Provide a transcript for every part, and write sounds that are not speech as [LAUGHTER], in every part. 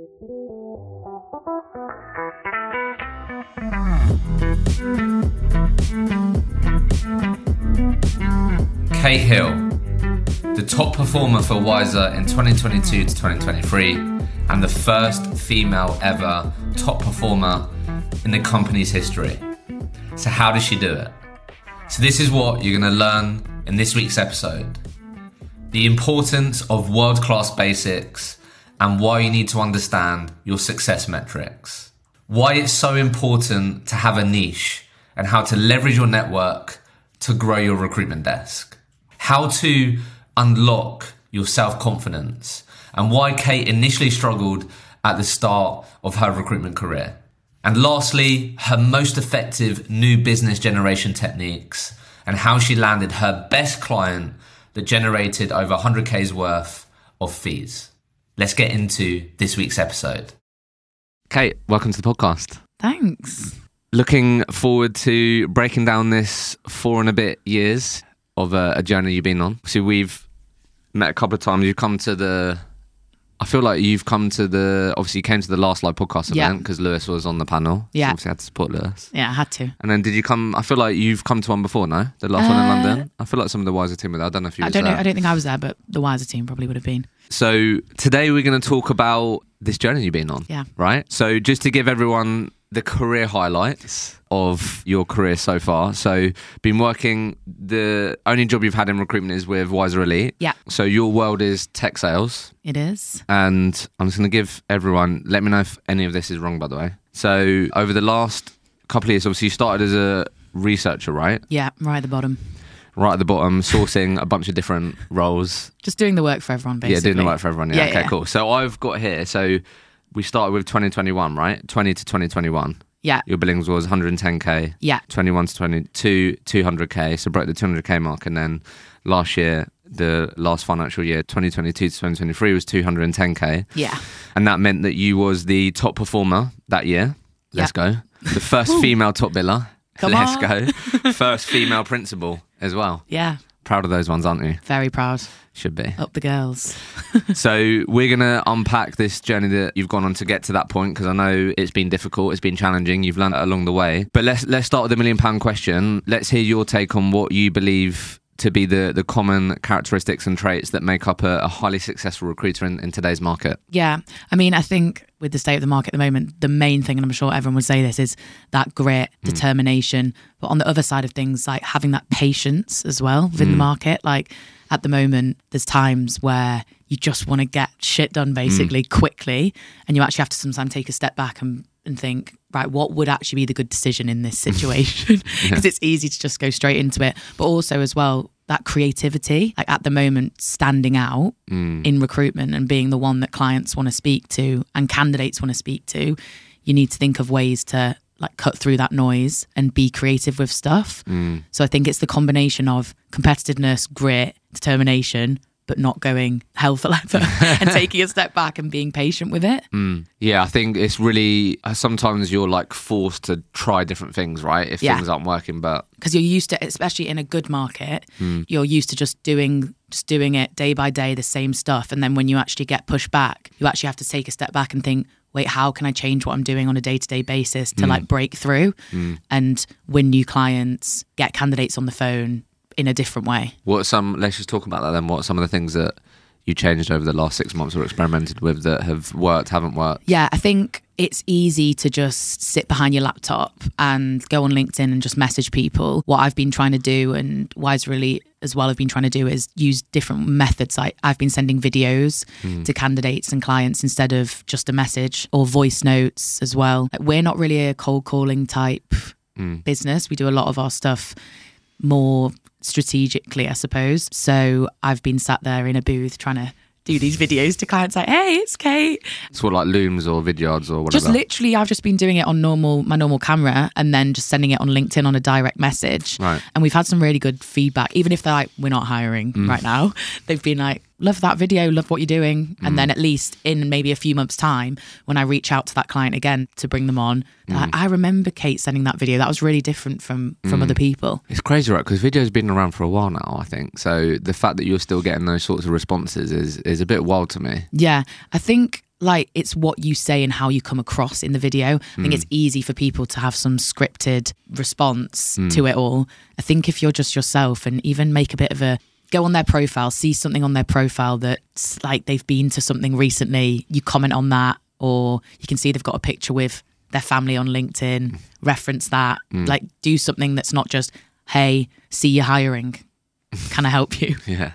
Kate Hill, the top performer for Wiser in 2022 to 2023, and the first female ever top performer in the company's history. So, how does she do it? So, this is what you're going to learn in this week's episode the importance of world class basics and why you need to understand your success metrics. Why it's so important to have a niche and how to leverage your network to grow your recruitment desk. How to unlock your self confidence and why Kate initially struggled at the start of her recruitment career. And lastly, her most effective new business generation techniques and how she landed her best client that generated over 100K's worth of fees. Let's get into this week's episode. Kate, welcome to the podcast. Thanks. Looking forward to breaking down this four and a bit years of a, a journey you've been on. So we've met a couple of times. You've come to the. I feel like you've come to the. Obviously, you came to the last live podcast Yeah. event because Lewis was on the panel. So Yeah. obviously, I had to support Lewis. Yeah, I had to. And then did you come? I feel like you've come to one before, no? The last one in Uh, London. I feel like some of the wiser team were there. I don't know if you. I don't know. there. I don't think I was there, but the wiser team probably would have been. So today we're going to talk about this journey you've been on. Yeah. Right. So just to give everyone the career highlights of your career so far. So been working. The only job you've had in recruitment is with Wiser Elite. Yeah. So your world is tech sales. It is. And I'm just going to give everyone, let me know if any of this is wrong, by the way. So, over the last couple of years, obviously, you started as a researcher, right? Yeah, right at the bottom. Right at the bottom, sourcing a bunch of different roles. Just doing the work for everyone, basically. Yeah, doing the work for everyone. Yeah, Yeah, okay, yeah. cool. So, I've got here, so we started with 2021, right? 20 to 2021. Yeah, Your billings was 110K. yeah, 21 to 22, 200K. So, broke the 200K mark. And then last year, the last financial year, 2022 to 2023, was 210K. yeah. and that meant that you was the top performer that year. Let's go. The first female top biller. Come Let's on. go. [LAUGHS] First female principal as well. Yeah, Proud of those ones, aren't you? very proud. Should be. Up the girls. [LAUGHS] [LAUGHS] so we're gonna unpack this journey that you've gone on to get to that point because I know it's been difficult, it's been challenging. You've learned along the way. But let's let's start with the million pound question. Let's hear your take on what you believe to be the the common characteristics and traits that make up a, a highly successful recruiter in, in today's market. Yeah, I mean, I think with the state of the market at the moment, the main thing, and I'm sure everyone would say this, is that grit, hmm. determination. But on the other side of things, like having that patience as well within the hmm. market. Like at the moment, there's times where you just want to get shit done hmm. basically quickly, and you actually have to sometimes take a step back and and think, right, what would actually be the good decision in this situation? [LAUGHS] Because it's easy to just go straight into it. But also, as well, that creativity, like at the moment, standing out mm. in recruitment and being the one that clients want to speak to and candidates want to speak to, you need to think of ways to like cut through that noise and be creative with stuff. Mm. So I think it's the combination of competitiveness, grit, determination, but not going hell for leather [LAUGHS] and taking a step back and being patient with it. Yeah, I think it's really uh, sometimes you're like forced to try different things, right? If Yeah. things aren't working, but because you're used to especially in a good market Hmm. you're used to just doing just doing it day by day the same stuff and then when you actually get pushed back you actually have to take a step back and think wait how can i change what i'm doing on a day-to-day basis Hmm. to like break through and win new clients get candidates on the phone in a different way what are some? Let's just talk about that then. What are some of the things that you changed over the last six months or experimented with that have worked, haven't worked? yeah i think it's easy to just sit behind your laptop and go on linkedin and just message people what i've been trying to do and Wiser Elite as well have been trying to do is use different methods like i've been sending videos hmm. to candidates and clients instead of just a message or voice notes as well Like, we're not really a cold calling type hmm. business we do a lot of our stuff more strategically, I suppose. So I've been sat there in a booth trying to do these videos to clients like, hey, it's Kate. It's what like looms or vidyards or whatever. Just literally, I've just been doing it on normal, my normal camera, and then just sending it on LinkedIn on a direct message. Right. And we've had some really good feedback, even if they're like, we're not hiring Mm. right now. They've been like, love that video, love what you're doing. And Mm. then at least in maybe a few months' time, when I reach out to that client again to bring them on, Mm. like, I remember Kate sending that video. That was really different from from other people. It's crazy, right? Because video's been around for a while now, I think. So the fact that you're still getting those sorts of responses is is a bit wild to me. Yeah, I think like it's what you say and how you come across in the video. I think it's easy for people to have some scripted response to it all. I think if you're just yourself and even make a bit of a go on their profile, see something on their profile that's like they've been to something recently, you comment on that, or you can see they've got a picture with their family on LinkedIn, reference that, mm. like do something that's not just, hey, see you hiring. Can I help you? [LAUGHS] Yeah.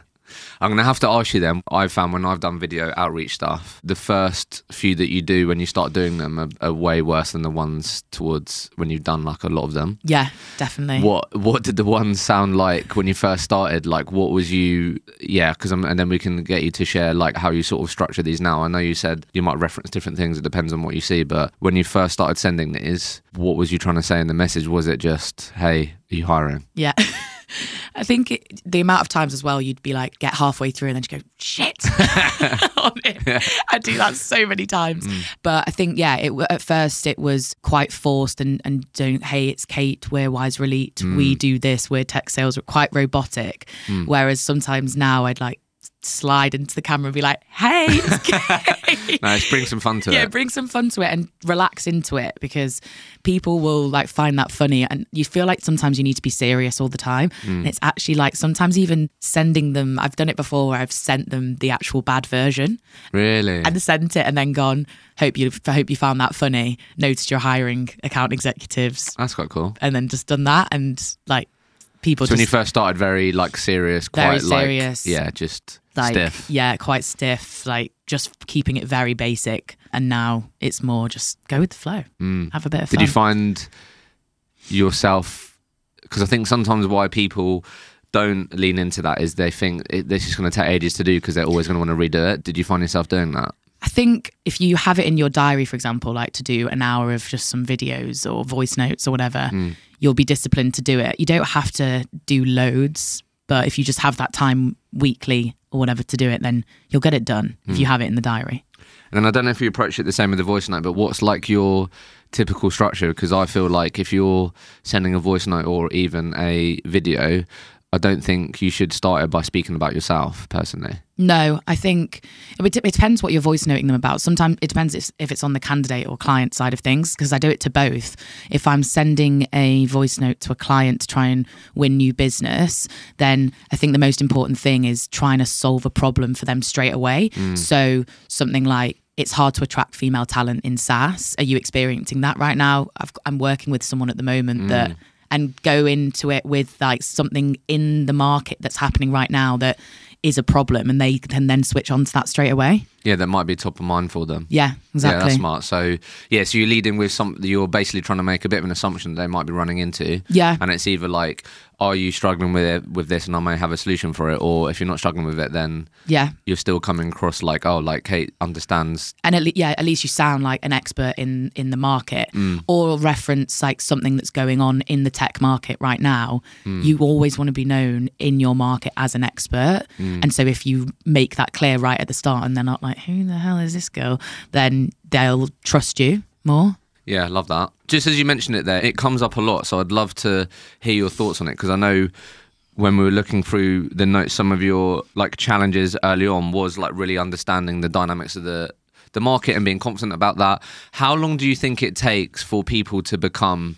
I'm going to have to ask you then. I've found when I've done video outreach stuff, the first few that you do when you start doing them are, are way worse than the ones towards when you've done like a lot of them. Yeah, definitely. What what did the ones sound like when you first started? Like what was you? Yeah, because and then we can get you to share like how you sort of structure these now. I know you said you might reference different things. It depends on what you see. But when you first started sending these, what was you trying to say in the message? Was it just hey, are you hiring? Yeah. [LAUGHS] I think it, the amount of times as well you'd be like get halfway through and then you go shit! [LAUGHS] It. I do that so many times. Mm. But I think yeah, it at first it was quite forced and and don't hey it's Kate. We're Wiser Elite we mm. do this. We're tech sales. We're quite robotic. Mm. Whereas sometimes now I'd like slide into the camera and be like hey it's [LAUGHS] Kate. Bring some fun to yeah, it. Yeah, bring some fun to it and relax into it because people will like find that funny and you feel like sometimes you need to be serious all the time. Hmm. And it's actually like sometimes even sending them I've done it before where I've sent them the actual bad version Really? and sent it and then gone, hope you hope you found that funny, noticed you're hiring account executives That's quite cool. and then just done that and like people So when you first started, very like serious, quite Very like serious. yeah, just like stiff. yeah, quite stiff, like just keeping it very basic. And now it's more just go with the flow. Have a bit of Mm. Did fun. you find yourself? Because I think sometimes why people don't lean into that is they think it, this is going to take ages to do because they're always going to want to redo it. Did you find yourself doing that? I think if you have it in your diary, for example, like to do an hour of just some videos or voice notes or whatever, you'll be disciplined to do it. You don't have to do loads, but if you just have that time weekly or whatever to do it, then you'll get it done if you hmm. have it in the diary. And then I don't know if you approach it the same with the voice note, but what's like your typical structure? Because I feel like if you're sending a voice note or even a video, I don't think you should start it by speaking about yourself personally. No, I think it, it depends what you're voice noting them about. Sometimes it depends if, if it's on the candidate or client side of things, because I do it to both. If I'm sending a voice note to a client to try and win new business, then I think the most important thing is trying to solve a problem for them straight away. Mm. So something like, it's hard to attract female talent in SaaS. Are you experiencing that right now? I've, I'm working with someone at the moment that mm. And go into it with like something in the market that's happening right now that is a problem and they can then switch on to that straight away. Yeah, that might be top of mind for them. Yeah, exactly. Yeah, that's smart. So, yeah, so you're leading with something, you're basically trying to make a bit of an assumption that they might be running into. Yeah. And it's either like, are you struggling with it, with this and I may have a solution for it? Or if you're not struggling with it, then Yeah. you're still coming across like, oh, like Kate understands. And at le- yeah, at least you sound like an expert in in the market Mm. or reference like something that's going on in the tech market right now. Mm. You always want to be known in your market as an expert. Mm. And so if you make that clear right at the start and they're not like, who the hell is this girl? Then they'll trust you more. Yeah, love that. Just as you mentioned it there, it comes up a lot. So I'd love to hear your thoughts on it because I know when we were looking through the notes, some of your like challenges early on was like really understanding the dynamics of the the market and being confident about that. How long do you think it takes for people to become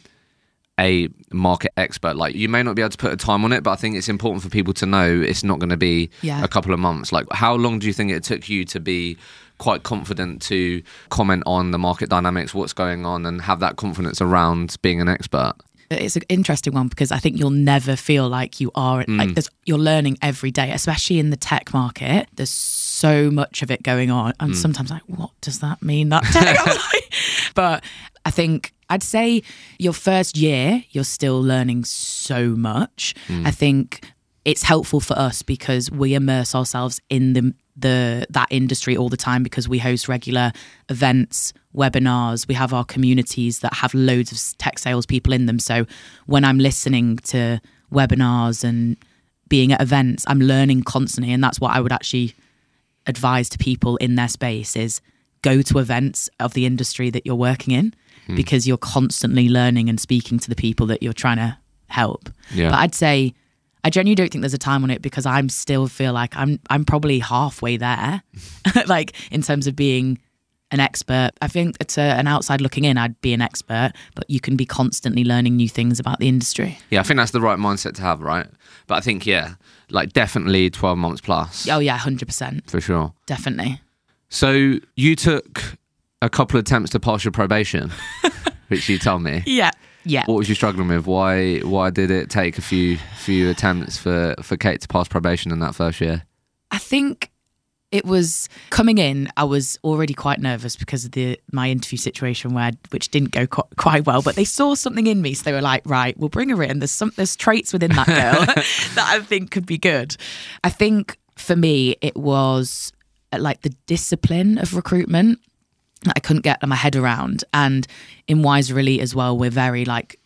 a market expert? Like you may not be able to put a time on it, but I think it's important for people to know it's not going to be Yeah. a couple of months. Like how long do you think it took you to be quite confident to comment on the market dynamics, what's going on, and have that confidence around being an expert? it's an interesting one because I think you'll never feel like you are mm. like there's, you're learning every day, especially in the tech market. There's so much of it going on, and mm. sometimes like, what does that mean? That tech? Like- [LAUGHS] [LAUGHS] but I think I'd say your first year you're still learning so much. Hmm. I think it's helpful for us because we immerse ourselves in the the that industry all the time because we host regular events, webinars. We have our communities that have loads of tech sales people in them. So when I'm listening to webinars and being at events, I'm learning constantly, and that's what I would actually advise to people in their space is go to events of the industry that you're working in Hmm. because you're constantly learning and speaking to the people that you're trying to help. Yeah. But I'd say I genuinely don't think there's a time on it because I'm still feel like I'm I'm probably halfway there, [LAUGHS] like in terms of being an expert. I think to an outside looking in, I'd be an expert, but you can be constantly learning new things about the industry. Yeah, I think that's the right mindset to have, right? But I think, yeah, like definitely 12 months plus. Oh yeah, hundred percent, For sure. definitely. So you took a couple of attempts to pass your probation, [LAUGHS] which you told me. Yeah, yeah. What was you struggling with? Why why did it take a few few attempts for, for Kate to pass probation in that first year? I think it was coming in. I was already quite nervous because of the my interview situation, where which didn't go qu- quite well. But they saw something in me, so they were like, "Right, we'll bring her in. There's some there's traits within that girl [LAUGHS] [LAUGHS] that I think could be good." I think for me, it was uh, like the discipline of recruitment I couldn't get my head around, and in Wiser Elite as well, we're very like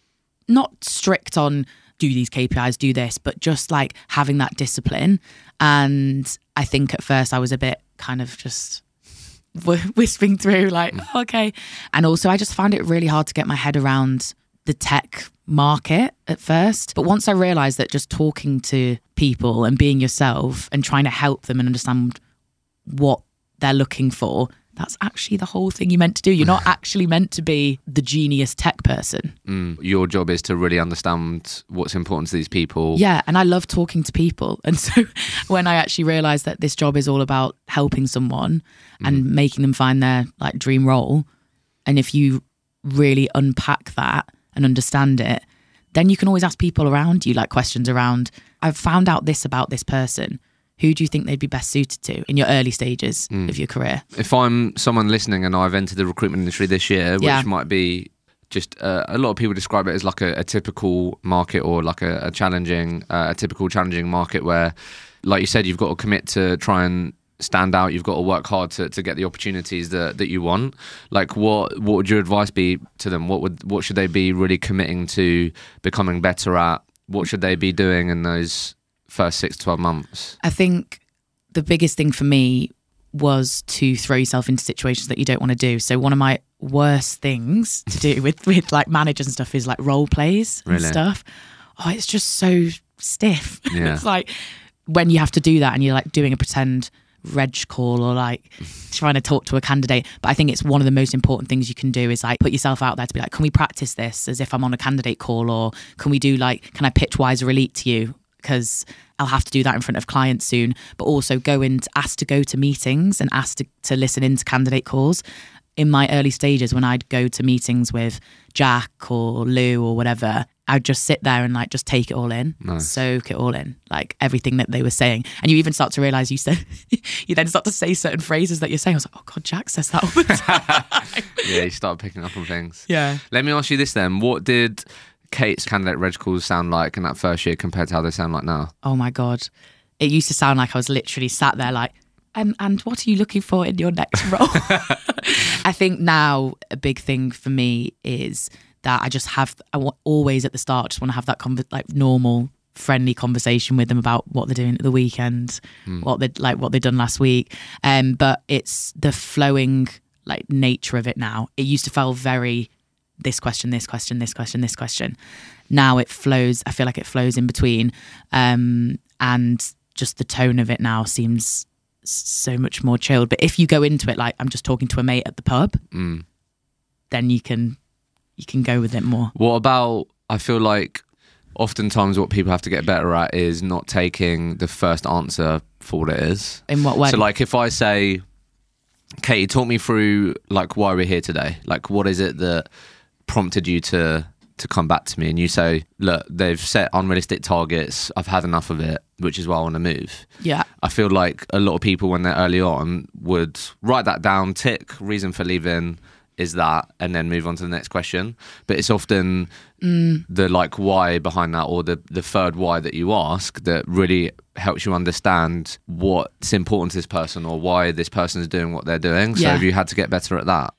not strict on do these KPIs, do this, but just like having that discipline. And I think at first I was a bit kind of just [LAUGHS] wh- whispering through, like, mm. oh, okay. And also, I just found it really hard to get my head around the tech market at first. But once I realized that just talking to people and being yourself and trying to help them and understand what they're looking for, that's actually the whole thing you meant to do. You're not [SIGHS] actually meant to be the genius tech person. Mm, your job is to really understand what's important to these people. Yeah, and I love talking to people. And so [LAUGHS] when I actually realized that this job is all about helping someone and making them find their like dream role, and if you really unpack that and understand it, then you can always ask people around you like questions around I've found out this about this person. Who do you think they'd be best suited to in your early stages of your career? If I'm someone listening and I've entered the recruitment industry this year, which Yeah. might be just uh, a lot of people describe it as like a, a typical market or like a, a challenging, uh, a typical challenging market where, like you said, you've got to commit to try and stand out. You've got to work hard to, to get the opportunities that, that you want. Like, what what would your advice be to them? What would what should they be really committing to becoming better at? What should they be doing in those first six to twelve months? I think the biggest thing for me was to throw yourself into situations that you don't want to do. So one of my worst things to do [LAUGHS] with with like managers and stuff is like role plays and Really? stuff. Oh, it's just so stiff. [LAUGHS] Yeah. it's like when you have to do that and you're like doing a pretend reg call or like trying to talk to a candidate. But I think it's one of the most important things you can do is like put yourself out there to be like, can we practice this as if I'm on a candidate call or can we do like, can I pitch Wiser Elite to you? Because I'll have to do that in front of clients soon, but also go and ask to go to meetings and ask to, to listen into candidate calls. In my early stages, when I'd go to meetings with Jack or Lou or whatever, I'd just sit there and like just take it all in, soak it all in, like everything that they were saying. And you even start to realize you said, [LAUGHS] you then start to say certain phrases that you're saying. I was like, oh God, Jack says that all the [LAUGHS] time. yeah, you start picking up on things. yeah. Let me ask you this then: What did Kate's candidate reg calls sound like in that first year compared to how they sound like now? Oh my God. It used to sound like I was literally sat there like, um, and what are you looking for in your next role? [LAUGHS] I think now a big thing for me is that I just have, I want, always at the start, just want to have that conver- like normal, friendly conversation with them about what they're doing at the weekend, what they like, what they've done last week. Um, but it's the flowing like nature of it now. It used to feel very this question, this question, this question, this question. Now it flows. I feel like it flows in between, um, and just the tone of it now seems so much more chilled. But if you go into it like I'm just talking to a mate at the pub, then you can you can go with it more. What about? I feel like oftentimes what people have to get better at is not taking the first answer for what it is. In what way? So, like, if I say, Katie, talk me through like why we're here today. Like, what is it that prompted you to to come back to me? And you say, look, they've set unrealistic targets. I've had enough of it, which is why I want to move. yeah, I feel like a lot of people when they're early on would write that down, tick reason for leaving is that, and then move on to the next question. But it's often mm. the like why behind that or the the third why that you ask that really helps you understand what's important to this person or why this person is doing what they're doing. Yeah. So have you had to get better at that?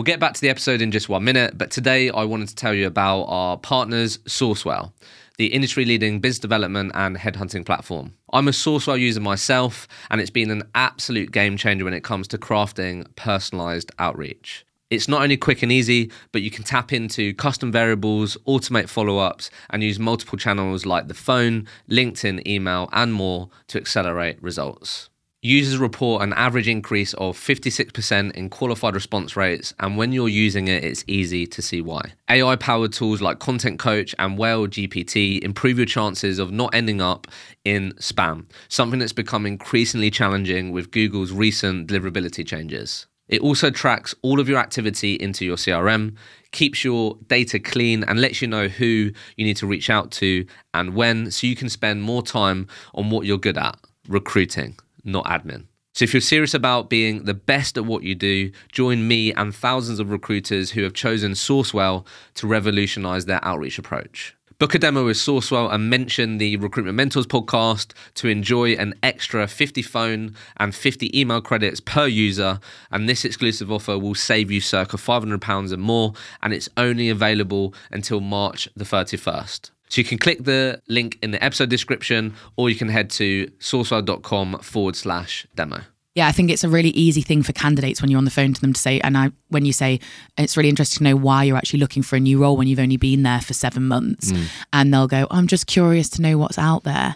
We'll get back to the episode in just one minute, but today I wanted to tell you about our partners, Sourcewhale, the industry leading business development and headhunting platform. I'm a Sourcewhale user myself, and it's been an absolute game changer when it comes to crafting personalized outreach. It's not only quick and easy, but you can tap into custom variables, automate follow ups, and use multiple channels like the phone, LinkedIn, email, and more to accelerate results. Users report an average increase of 56% in qualified response rates, and when you're using it, it's easy to see why. AI powered tools like Content Coach and Whale GPT improve your chances of not ending up in spam, something that's become increasingly challenging with Google's recent deliverability changes. It also tracks all of your activity into your CRM, keeps your data clean, and lets you know who you need to reach out to and when, so you can spend more time on what you're good at recruiting not admin. So, if you're serious about being the best at what you do, join me and thousands of recruiters who have chosen Sourcewhale to revolutionize their outreach approach. Book a demo with Sourcewhale and mention the Recruitment Mentors podcast to enjoy an extra 50 phone and 50 email credits per user. And this exclusive offer will save you circa £500 and more, and it's only available until March the 31st. So you can click the link in the episode description or you can head to sourcewhale.com forward slash demo. Yeah, I think it's a really easy thing for candidates when you're on the phone to them to say, and I when you say it's really interesting to know why you're actually looking for a new role when you've only been there for seven months, mm. and they'll go, I'm just curious to know what's out there.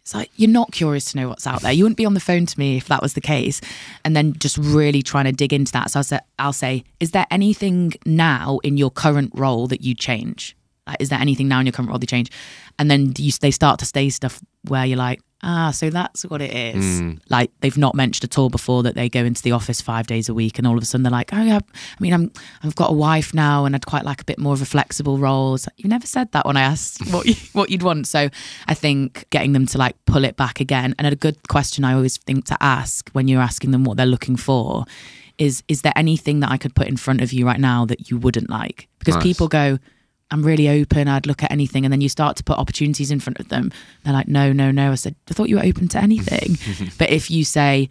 It's like you're not curious to know what's out there. You wouldn't be on the phone to me if that was the case, and then just really trying to dig into that. So I'll say, I'll say, is there anything now in your current role that you change? Is there anything now in your current role they change? And then you, they start to say stuff where you're like, ah, so that's what it is. Mm. Like they've not mentioned at all before that they go into the office five days a week, and all of a sudden they're like, oh yeah, I mean, I'm I've got a wife now, and I'd quite like a bit more of a flexible role. Like, you never said that when I asked [LAUGHS] what you, what you'd want. So I think getting them to like pull it back again, and a good question I always think to ask when you're asking them what they're looking for is is there anything that I could put in front of you right now that you wouldn't like? Because nice. people go, I'm really open. I'd look at anything. And then you start to put opportunities in front of them. They're like, no, no, no. I said, I thought you were open to anything. [LAUGHS] but if you say,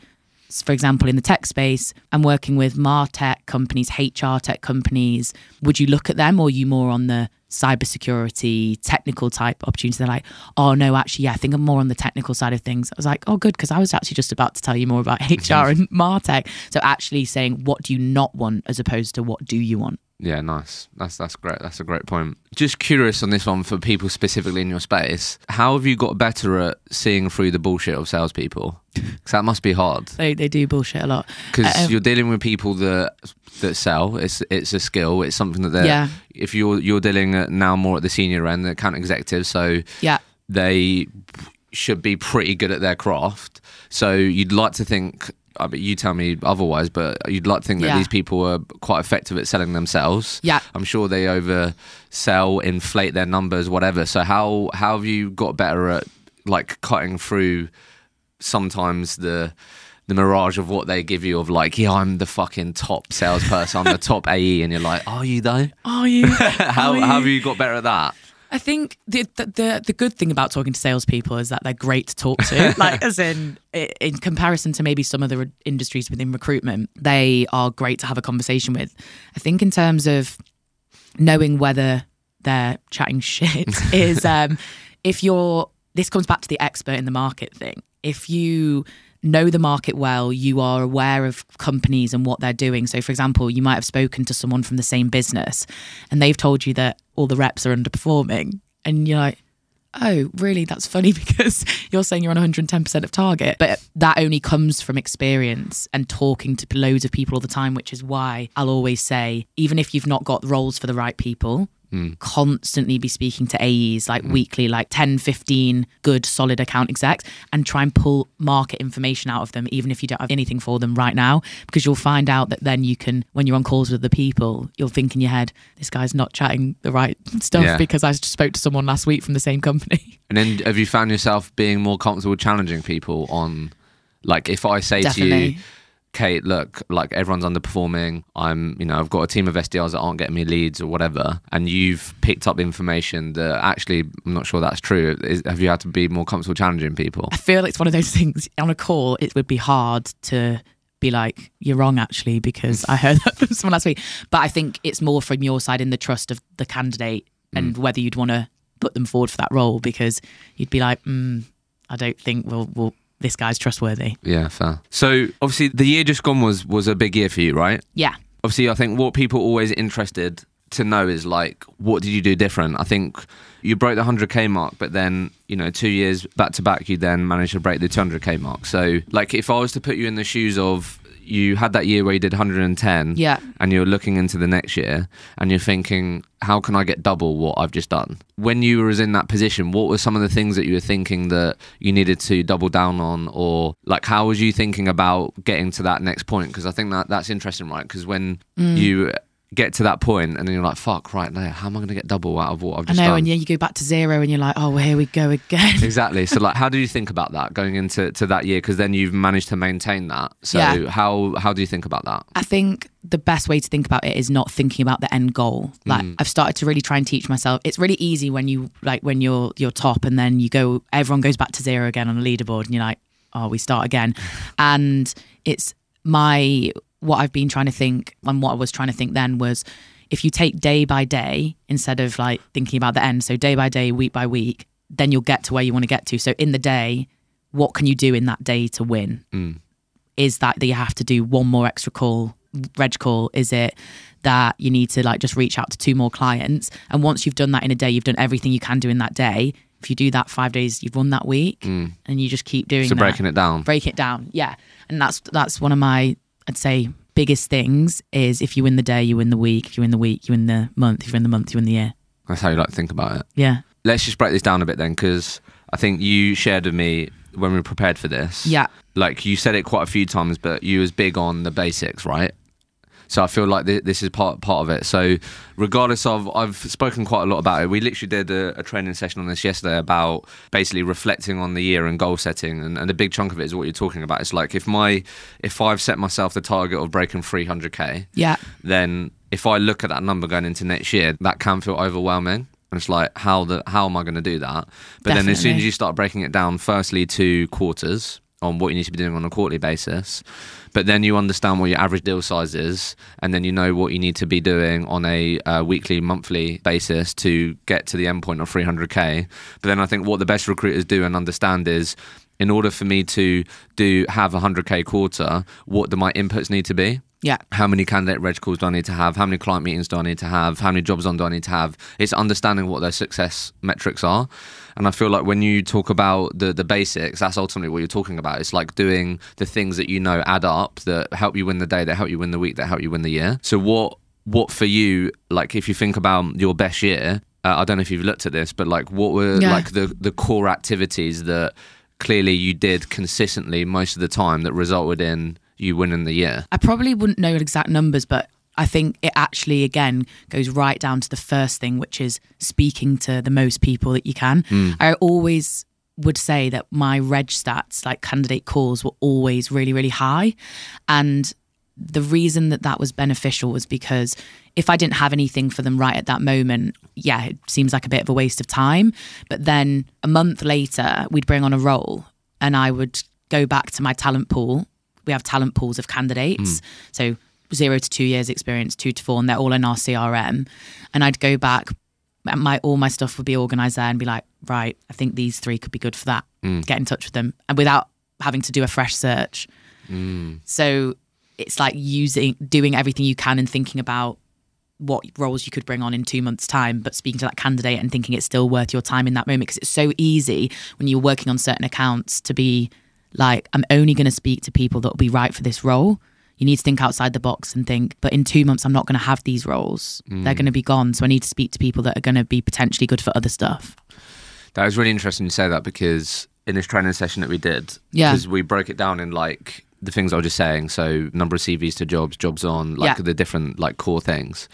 for example, in the tech space, I'm working with Martech companies, HR tech companies. Would you look at them or are you more on the cybersecurity, technical type opportunities? They're like, oh, no, actually, yeah, I think I'm more on the technical side of things. I was like, oh, good, because I was actually just about to tell you more about [LAUGHS] HR and [LAUGHS] Martech. So actually saying, what do you not want as opposed to what do you want? Yeah, nice. That's that's great. That's a great point. Just curious on this one for people specifically in your space. How have you got better at seeing through the bullshit of salespeople? [LAUGHS] Because that must be hard. They they do bullshit a lot. Because um, you're dealing with people that that sell. It's it's a skill. It's something that they're. Yeah. If you're you're dealing now more at the senior end, the account executive. So yeah, they should be pretty good at their craft. So you'd like to think I mean, you tell me otherwise, but you'd like to think that yeah. these people are quite effective at selling themselves. Yeah, I'm sure they oversell, inflate their numbers, whatever. So how how have you got better at like cutting through sometimes the the mirage of what they give you of like, yeah, I'm the fucking top salesperson, I'm the top AE, and you're like, are you though? Are you? [LAUGHS] how, are you? how have you got better at that? I think the, the the good thing about talking to salespeople is that they're great to talk to. [LAUGHS] like, as in, in comparison to maybe some other industries within recruitment, they are great to have a conversation with. I think in terms of knowing whether they're chatting [LAUGHS] shit is [LAUGHS] um, if you're. This comes back to the expert in the market thing. If you know the market well, you are aware of companies and what they're doing. So, for example, you might have spoken to someone from the same business and they've told you that all the reps are underperforming. And you're like, oh, really? That's funny [LAUGHS] because you're saying you're on 110% of target. But that only comes from experience and talking to loads of people all the time, which is why I'll always say, even if you've not got roles for the right people, mm. constantly be speaking to AEs like mm. weekly, like 10, 15 good, solid account execs and try and pull market information out of them, even if you don't have anything for them right now, because you'll find out that then you can, when you're on calls with the people, you'll think in your head, this guy's not chatting the right stuff yeah. because I spoke to someone last week from the same company. [LAUGHS] And then have you found yourself being more comfortable challenging people on, like, if I say Definitely. to you, Kate, look, like everyone's underperforming. I'm, you know, I've got a team of SDRs that aren't getting me leads or whatever. And you've picked up information that actually, I'm not sure that's true. Is, have you had to be more comfortable challenging people? I feel it's one of those things on a call, it would be hard to be like, you're wrong actually, because I heard that from [LAUGHS] someone last week. But I think it's more from your side in the trust of the candidate and mm. whether you'd want to put them forward for that role because you'd be like, mm, I don't think we'll, we'll this guy's trustworthy. Yeah, fair. So obviously the year just gone was was a big year for you, right? Yeah. Obviously, I think what people always interested to know is like, what did you do different? I think you broke the 100k mark, but then you know two years back to back, you then managed to break the 200k mark. So like, if I was to put you in the shoes of you had that year where you did 110 Yeah. and you're looking into the next year and you're thinking how can i get double what i've just done when you were in that position what were some of the things that you were thinking that you needed to double down on or like how was you thinking about getting to that next point because i think that that's interesting right because when Mm. you get to that point and then you're like fuck right now how am i going to get double out of what i've I know, done and yeah, you go back to zero, and you're like, oh, well, here we go again. [LAUGHS] exactly so like how do you think about that going into to that year because then you've managed to maintain that so Yeah. how how do you think about that I think the best way to think about it is not thinking about the end goal. Like mm. I've started to really try and teach myself. It's really easy when you like when you're you're top and then you go everyone goes back to zero again on the leaderboard and you're like, oh, we start again. [LAUGHS] And it's my what I've been trying to think and what I was trying to think then was if you take day by day instead of like thinking about the end, so day by day, week by week, then you'll get to where you want to get to. So in the day, what can you do in that day to win? Mm. is that that you have to do one more extra call reg call? Is it that you need to like just reach out to two more clients? And once you've done that in a day you've done everything you can do in that day. If you do that five days you've won that week mm. and you just keep doing so that. breaking it down. Break it down yeah. And that's that's one of my i'd say biggest things is if you win the day you win the week. If you win the week you win the month. If you win the month you win the year. That's how you like to think about it. Yeah. Let's just break this down a bit then because i think you shared with me when we prepared for this. Yeah. Like you said it quite a few times but you was big on the basics right so i feel like th- this is part part of it. So regardless of i've spoken quite a lot about it. We literally did a, a training session on this yesterday about basically reflecting on the year and goal setting and, and a big chunk of it is what you're talking about. It's like if my if i've set myself the target of breaking 300k yeah. then if I look at that number going into next year, that can feel overwhelming. And it's like, how the how am I going to do that? But then as soon as you start breaking it down, firstly to quarters on what you need to be doing on a quarterly basis, but then you understand what your average deal size is, and then you know what you need to be doing on a uh, weekly, monthly basis to get to the endpoint of 300k. But then I think what the best recruiters do and understand is. In order for me to do have a 100k quarter, what do my inputs need to be? Yeah how many candidate reg calls do I need to have? How many client meetings do I need to have? How many jobs on do I need to have? It's understanding what their success metrics are. And I feel like when you talk about the the basics, that's ultimately what you're talking about. It's like doing the things that you know add up that help you win the day, that help you win the week, that help you win the year. So what what for you, like if you think about your best year, uh, I don't know if you've looked at this, but like what were Yeah. like the the core activities that clearly you did consistently most of the time that resulted in you win in the year? I probably wouldn't know exact numbers, but I think it actually again goes right down to the first thing, which is speaking to the most people that you can. Hmm. I always would say that my reg stats, like candidate calls, were always really, really high. And the reason that that was beneficial was because if I didn't have anything for them right at that moment, yeah, it seems like a bit of a waste of time. But then a month later, we'd bring on a role and I would go back to my talent pool. We have talent pools of candidates. Hmm. So zero to two years experience, two to four, and they're all in our CRM. And I'd go back, and my all my stuff would be organized there and be like, right, I think these three could be good for that. Hmm. Get in touch with them. And without having to do a fresh search. Hmm. So it's like using doing everything you can and thinking about what roles you could bring on in two months' time, but speaking to that candidate and thinking it's still worth your time in that moment because it's so easy when you're working on certain accounts to be like, I'm only going to speak to people that will be right for this role. You need to think outside the box and think, but in two months, I'm not going to have these roles. They're mm. going to be gone. So I need to speak to people that are going to be potentially good for other stuff. That was really interesting to say that because in this training session that we did, Yeah. because we broke it down in like the things I was just saying. So number of CVs to jobs, jobs on, like Yeah. the different like core things.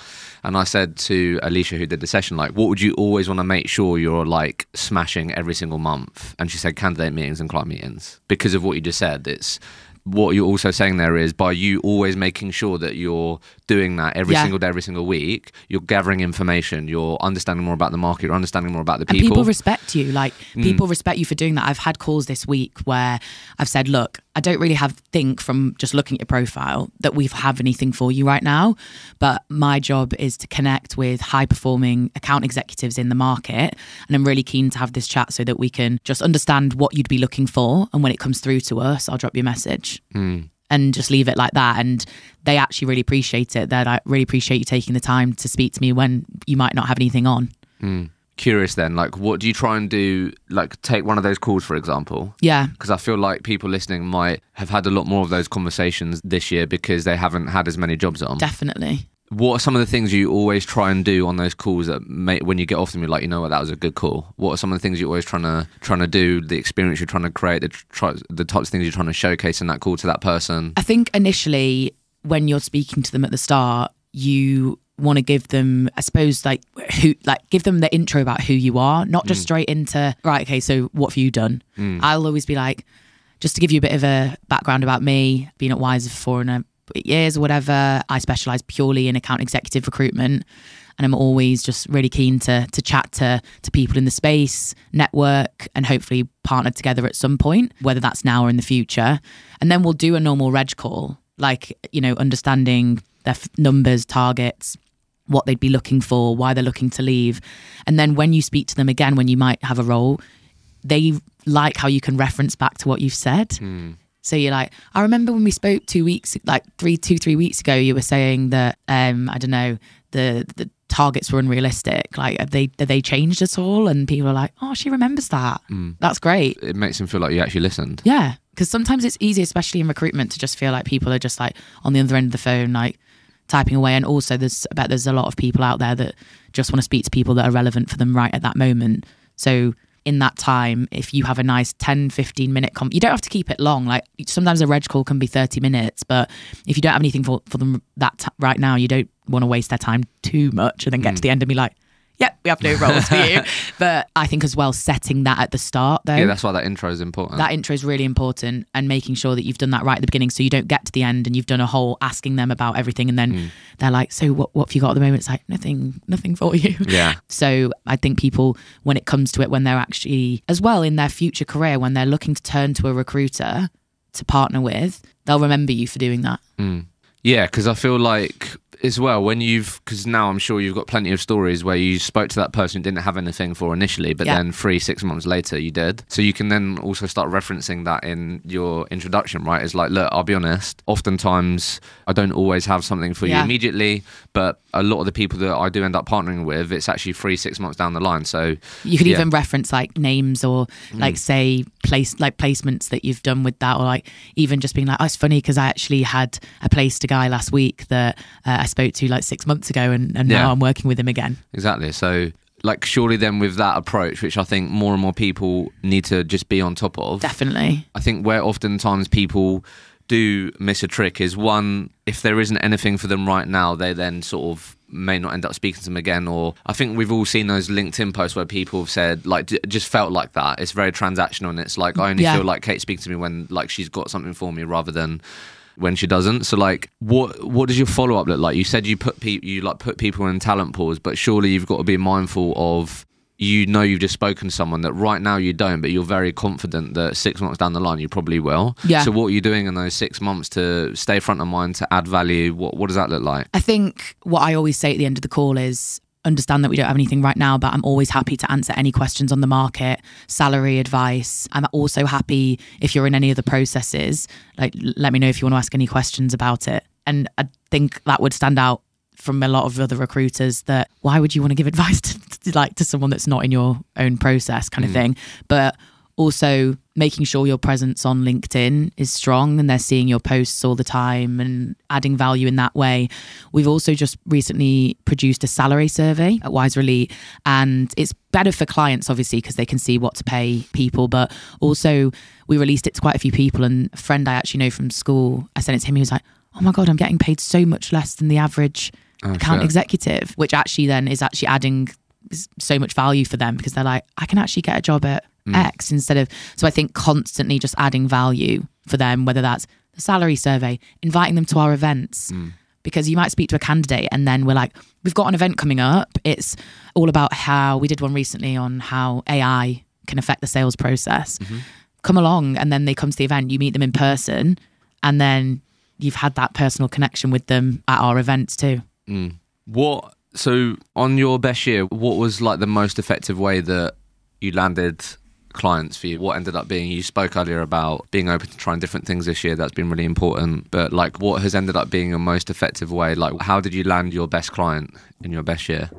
And I said to Alicia, who did the session, like, what would you always want to make sure you're like smashing every single month? And she said candidate meetings and client meetings because of what you just said. It's what you're also saying there is by you always making sure that you're doing that every Yeah. single day, every single week, you're gathering information, you're understanding more about the market, you're understanding more about the people. And people. respect you. Like hmm. people respect you for doing that. I've had calls this week where I've said, "Look, I don't really have think from just looking at your profile that we have anything for you right now, but my job is to connect with high performing account executives in the market, and I'm really keen to have this chat so that we can just understand what you'd be looking for, and when it comes through to us, I'll drop you a message." Hmm. And just leave it like that. And they actually really appreciate it. That I really appreciate you taking the time to speak to me when you might not have anything on. Hmm. Curious then, like, what do you try and do? Like, take one of those calls, for example. Yeah. Because I feel like people listening might have had a lot more of those conversations this year because they haven't had as many jobs on. Definitely. What are some of the things you always try and do on those calls that make when you get off them you're like you know what that was a good call what are some of the things you're always trying to trying to do the experience you're trying to create the try, the types of things you're trying to showcase in that call to that person I think initially, when you're speaking to them at the start, you want to give them, I suppose, like who, like give them the intro about who you are, not just mm. straight into right. Okay, so what have you done? Mm. I'll always be like, just to give you a bit of a background about me, being at Wiser for four and a years or whatever. I specialize purely in account executive recruitment. And I'm always just really keen to to chat to to people in the space, network, and hopefully partner together at some point, whether that's now or in the future. And then we'll do a normal reg call, like you know, understanding their f- numbers, targets, what they'd be looking for, why they're looking to leave. And then when you speak to them again, when you might have a role, they like how you can reference back to what you've said. Hmm. So you're like, I remember when we spoke two weeks, like three, two, three weeks ago, you were saying that, um, I don't know, the, the targets were unrealistic. Like, have they, have they changed at all? And people are like, oh, she remembers that. That's great. it makes them feel like you actually listened Yeah. Because sometimes it's easy, especially in recruitment, to just feel like people are just like on the other end of the phone, like typing away. And also, there's I bet there's a lot of people out there that just want to speak to people that are relevant for them right at that moment. So in that time, if you have a nice 10, 15 minute com, you don't have to keep it long. Like sometimes a reg call can be 30 minutes, but if you don't have anything for, for them that t- right now, you don't want to waste their time too much and then get to mm. the end and be like, yep, we have no roles for you. [LAUGHS] But I think as well, setting that at the start though yeah that's why that intro is important. that intro is really important and making sure that you've done that right at the beginning so you don't get to the end and you've done a whole asking them about everything and then mm. they're like so what, what have you got at the moment? It's like nothing nothing for you. Yeah. [LAUGHS] So i think people when it comes to it when they're actually as well in their future career when they're looking to turn to a recruiter to partner with they'll remember you for doing that mm. Yeah, because I feel like as well when you've because now I'm sure you've got plenty of stories where you spoke to that person who didn't have anything for initially, but Yeah. then three six months later you did. So you can then also start referencing that in your introduction, right? It's like, look, I'll be honest. Oftentimes I don't always have something for you immediately, but a lot of the people that I do end up partnering with, it's actually three six months down the line. So you could Yeah. even reference like names or mm. like say place like placements that you've done with that or like even just being like oh it's funny because i actually had i placed a guy last week that uh, i spoke to like six months ago and, and Yeah. now i'm working with him again Exactly. So, like, surely then with that approach, which I think more and more people need to just be on top of, definitely I think where oftentimes people do miss a trick is one, if there isn't anything for them right now, they then sort of may not end up speaking to them again. Or I think we've all seen those LinkedIn posts where people have said, like, j- just felt like that. It's very transactional and it's like, I only Yeah. feel like Kate speaks to me when, like, she's got something for me rather than when she doesn't. So like what what does your follow up look like? You said you put pe- you like put people in talent pools, but surely you've got to be mindful of you know you've just spoken to someone that right now you don't, but you're very confident that six months down the line you probably will. Yeah. So what are you doing in those six months to stay front of mind to add value? What what does that look like? i think what i always say at the end of the call is understand that we don't have anything right now but i'm always happy to answer any questions on the market salary advice. I'm also happy if you're in any of the processes. Like let me know if you want to ask any questions about it. And i think that would stand out from a lot of other recruiters that why would you want to give [LAUGHS] advice to, to like to someone that's not in your own process kind of mm. thing? But also making sure your presence on LinkedIn is strong and they're seeing your posts all the time and adding value in that way. We've also just recently produced a salary survey at Wiser Elite, and it's better for clients, obviously, because they can see what to pay people, but also we released it to quite a few people. And a friend I actually know from school, I sent it to him, he was like, Oh my God, I'm getting paid so much less than the average oh, account shit. executive, which actually then is actually adding so much value for them because they're like, I can actually get a job at Mm. X instead of. So I think constantly just adding value for them, whether that's the salary survey, inviting them to our events. Mm. Because you might speak to a candidate and then we're like, we've got an event coming up. It's all about how we did one recently on how AI can affect the sales process. Mm-hmm. Come along. And then they come to the event, you meet them in person, and then you've had that personal connection with them at our events too. Mm. What so on your best year, what was like the most effective way that you landed clients for you? What ended up being, you spoke earlier about being open to trying different things this year. That's been really important. But like, what has ended up being your most effective way? Like, how did you land your best client in your best year?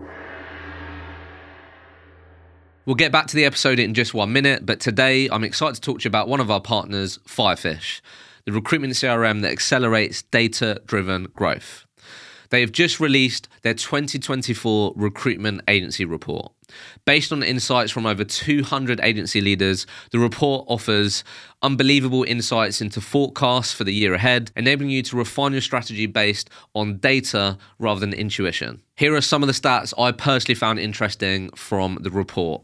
We'll get back to the episode in just one minute, but today I'm excited to talk to you about one of our partners, Firefish, the recruitment CRM that accelerates data driven growth. They have just released their 2024 recruitment agency report. Based on insights from over 200 agency leaders, the report offers unbelievable insights into forecasts for the year ahead, enabling you to refine your strategy based on data rather than intuition. Here are some of the stats I personally found interesting from the report.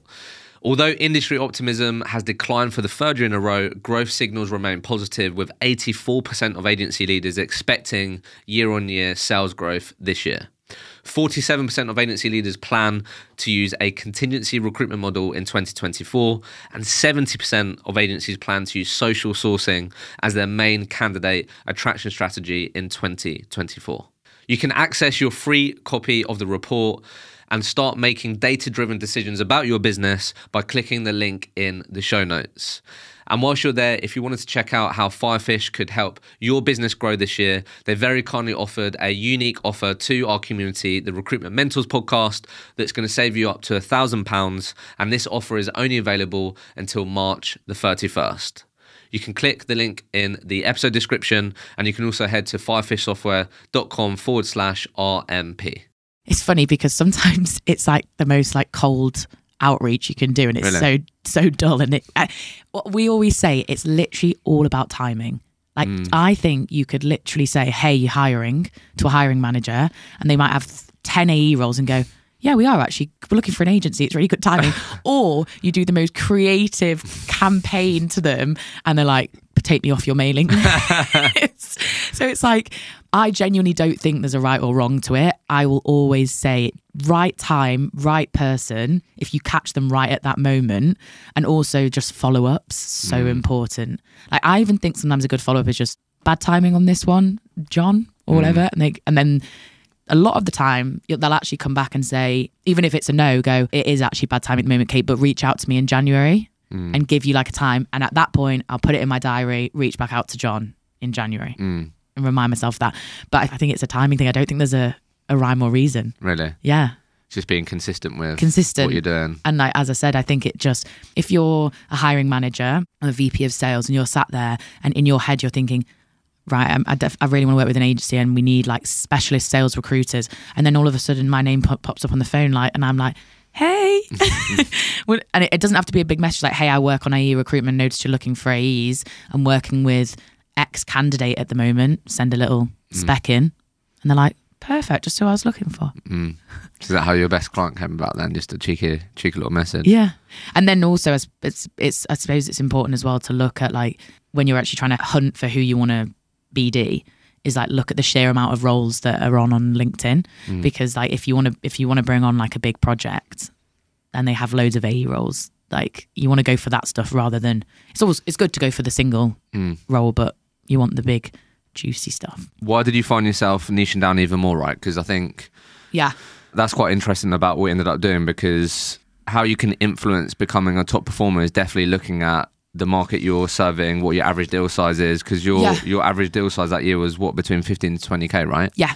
Although industry optimism has declined for the third year in a row, growth signals remain positive, with 84% of agency leaders expecting year on year sales growth this year. 47% of agency leaders plan to use a contingency recruitment model in 2024, and 70% of agencies plan to use social sourcing as their main candidate attraction strategy in 2024. You can access your free copy of the report and start making data driven decisions about your business by clicking the link in the show notes. And whilst you're there, if you wanted to check out how Firefish could help your business grow this year, they very kindly offered a unique offer to our community, the Recruitment Mentors podcast, that's going to save you up to a £1,000. And this offer is only available until March the 31st. You can click the link in the episode description, and you can also head to firefishsoftware.com forward slash RMP it's funny because sometimes [LAUGHS] it's like the most like cold outreach you can do and it's really? so so dull and it uh, we always say it's literally all about timing like mm. i think you could literally say hey hiring to a hiring manager and they might have 10 ae roles and go yeah, we are actually. We're looking for an agency. It's really good timing. [LAUGHS] or you do the most creative campaign to them and they're like, take me off your mailing [LAUGHS] list. so it's like, I genuinely don't think there's a right or wrong to it. I will always say right time, right person, if you catch them right at that moment. And also just follow ups, so mm. important. Like I even think sometimes a good follow up is just bad timing on this one, John, or whatever. Mm. And they and then a lot of the time they'll actually come back and say, even if it's a no, go, it is actually bad timing at the moment, Kate, but reach out to me in January mm. and give you like a time. And at that point, I'll put it in my diary, reach back out to John in January mm. and remind myself of that. But I think it's a timing thing. I don't think there's a, a rhyme or reason. Really? Yeah. Just being consistent with consistent what you're doing. And like as I said, I think it just if you're a hiring manager or a VP of sales and you're sat there and in your head you're thinking, right, I'm, I, def- I, really want to work with an agency and we need like specialist sales recruiters. And then all of a sudden my name pop- pops up on the phone, like, and I'm like, hey. [LAUGHS] [LAUGHS] and it, it, doesn't have to be a big message like, hey, I work on AE recruitment, noticed you're looking for AEs. I'm working with X candidate at the moment. Send a little mm. spec in. And they're like, perfect, just who I was looking for. Mm. Is that how your best client came about then? Just a cheeky, cheeky little message? Yeah. And then also, it's, it's, I suppose it's important as well to look at like when you're actually trying to hunt for who you want to BD is like look at the sheer amount of roles that are on on LinkedIn mm. because like if you want to if you want to bring on like a big project and they have loads of AE roles like you want to go for that stuff rather than it's always it's good to go for the single mm. role but you want the big juicy stuff. Why did you find yourself niching down even more right because I think yeah that's quite interesting about what we ended up doing because how you can influence becoming a top performer is definitely looking at the market you're serving, what your average deal size is, because your yeah. your average deal size that year was what between fifteen to twenty k, right? Yeah.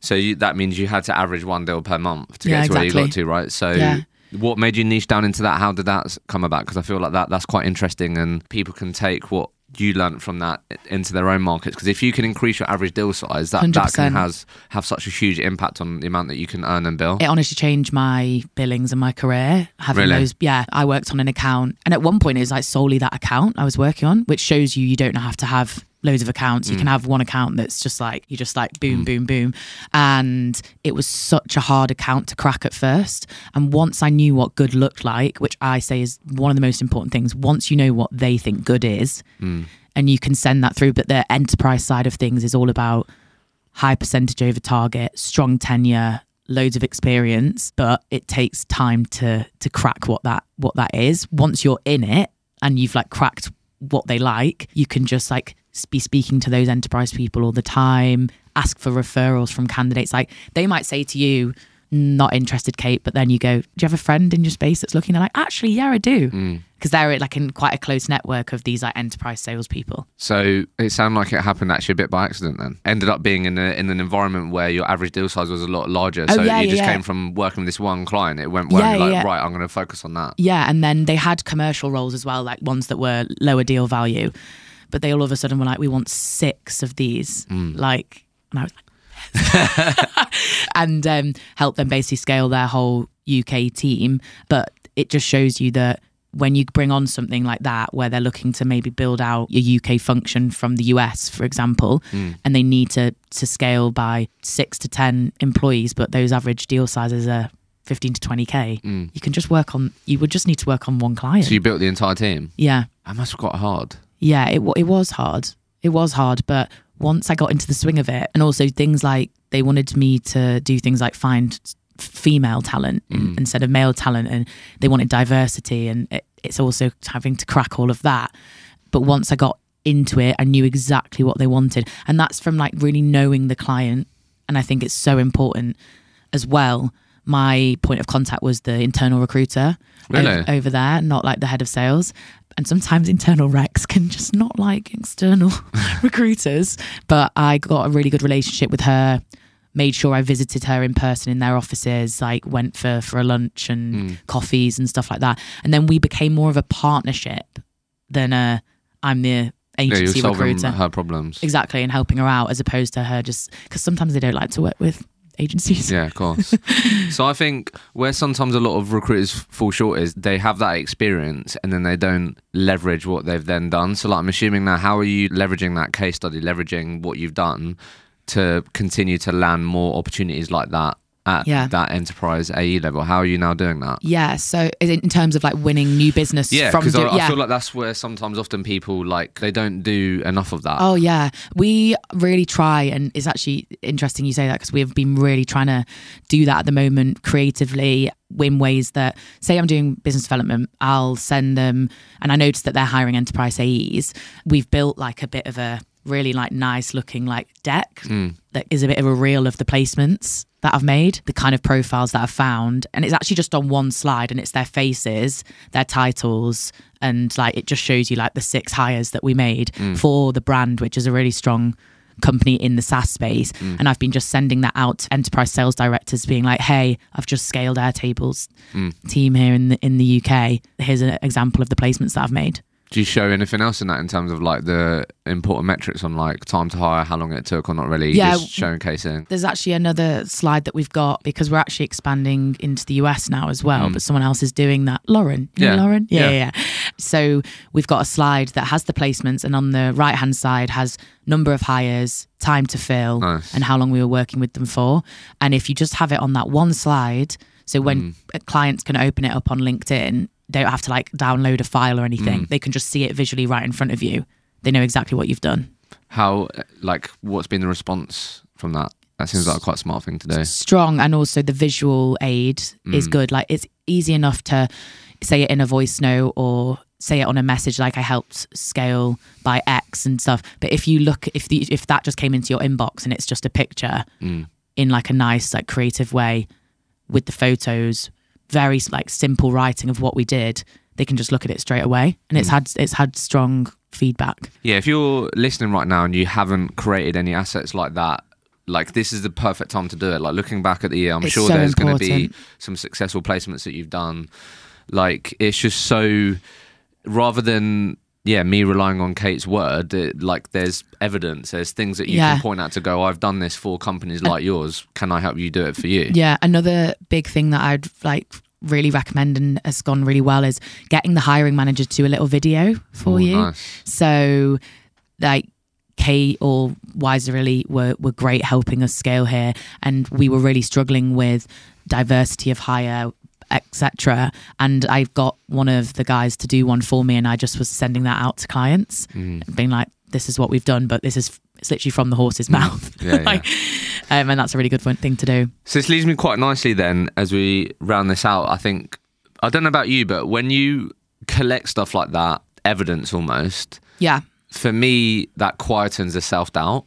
So you, that means you had to average one deal per month to yeah, get to exactly. where you got to, right? So. Yeah. What made you niche down into that? How did that come about? Because I feel like that that's quite interesting, and people can take what you learned from that into their own markets? Because if you can increase your average deal size, that, 100%. that can has have such a huge impact on the amount that you can earn and bill. It honestly changed my billings and my career. Having really? those, yeah, I worked on an account, and at one point it was like solely that account I was working on, which shows you you don't have to have loads of accounts. You mm. can have one account that's just like you just like boom, mm. boom, boom. And it was such a hard account to crack at first. And once I knew what good looked like, which I say is one of the most important things, once you know what they think good is, mm. and you can send that through. But the enterprise side of things is all about high percentage over target, strong tenure, loads of experience, but it takes time to to crack what that what that is. Once you're in it and you've like cracked what they like, you can just like be speaking to those enterprise people all the time, ask for referrals from candidates. Like they might say to you, not interested, Kate. But then you go, do you have a friend in your space that's looking? They're like, actually, yeah, I do. Mm. Because they're like in quite a close network of these like enterprise salespeople. So it sounded like it happened actually a bit by accident. Then ended up being in a, in an environment where your average deal size was a lot larger. Oh, so yeah, you just yeah. came from working with this one client. It went weren't Yeah, like yeah. right. I'm going to focus on that. Yeah, and then they had commercial roles as well, like ones that were lower deal value. But they all of a sudden were like, we want six of these. Mm. Like, and I was like, [LAUGHS] and um, help them basically scale their whole UK team. But it just shows you that when you bring on something like that, where they're looking to maybe build out your UK function from the US, for example, mm. and they need to to scale by six to ten employees, but those average deal sizes are. 15 to 20k mm. you can just work on you would just need to work on one client So you built the entire team. yeah That must have got hard. Yeah it, it was hard. It was hard but once i got into the swing of it and also things like they wanted me to do things like find female talent in- instead of male talent and they wanted diversity and it, it's also having to crack all of that. But once i got into it i knew exactly what they wanted and that's from like really knowing the client and i think it's so important as well my point of contact was the internal recruiter Really? over there not like the head of sales. And sometimes internal recs can just not like external [LAUGHS] recruiters. But i got a really good relationship with her made sure i visited her in person in their offices like went for for a lunch and hmm. coffees and stuff like that. And then we became more of a partnership than a i'm the Yeah, you're agency solving recruiter. her problems. exactly and helping her out as opposed to her just because sometimes they don't like to work with agencies Yeah, of course. [LAUGHS] so I think where sometimes a lot of recruiters fall short is they have that experience and then they don't leverage what they've then done. So like I'm assuming now, how are you leveraging that case study, leveraging what you've done to continue to land more opportunities like that at Yeah. that enterprise AE level? How are you now doing that? yeah so in terms of like winning new business Yeah, from do- I, yeah I feel like that's where sometimes often people like they don't do enough of that. Oh yeah, we really try, and it's actually interesting you say that because we've been really trying to do that at the moment creatively in ways that say I'm doing business development, I'll send them, and I noticed that they're hiring enterprise AEs. We've built like a bit of a really like nice looking like deck mm. that is a bit of a reel of the placements that I've made, the kind of profiles that I've found, and it's actually just on one slide, and it's their faces, their titles, and like it just shows you like the six hires that we made mm. for the brand, which is a really strong company in the SaaS space. Mm. And I've been just sending that out to enterprise sales directors, being like, "Hey, I've just scaled Airtable's team here in the in the UK. Here's an example of the placements that I've made." Do you show anything else in that in terms of like the important metrics on like time to hire, how long it took, or not really? Yeah. Just showcasing. There's actually another slide that we've got because we're actually expanding into the US now as well, mm. but someone else is doing that. Lauren. You Yeah. Lauren? Yeah, Yeah. yeah, yeah. So we've got a slide that has the placements and on the right hand side has number of hires, time to fill, Nice. and how long we were working with them for. And if you just have it on that one slide, so when mm. clients can open it up on LinkedIn, don't have to like download a file or anything. Mm. They can just see it visually right in front of you. They know exactly what you've done. How uh, like what's been the response from that? That seems like a quite smart thing to do. strong and also the visual aid is mm. good like it's easy enough to say it in a voice note or say it on a message like i helped scale by x and stuff but if you look if the if that just came into your inbox and it's just a picture mm. in like a nice like creative way with the photos very like simple writing of what we did they can just look at it straight away and it's hmm. had it's had strong feedback Yeah, if you're listening right now and you haven't created any assets like that, like this is the perfect time to do it. Like looking back at the year, I'm It's sure so there's going to be some successful placements that you've done. Like it's just so rather than yeah me relying on Kate's word, it, like there's evidence, there's things that you Yeah. can point out to go. Oh, I've done this for companies like yours. Can I help you do it for you? Yeah, another big thing that I'd like really recommend and has gone really well is getting the hiring manager to do a little video for Oh, you. nice. So, like Kate or Wiser really were were great helping us scale here, and we were really struggling with diversity of hire etc and I've got one of the guys to do one for me and i just was sending that out to clients Mm. being like this is what we've done but this is it's literally from the horse's mouth Yeah, yeah. [LAUGHS] like, um, and that's a really good thing to do So this leads me quite nicely then as we round this out. I think I don't know about you, but when you collect stuff like that, evidence almost, yeah for me that quietens the self doubt.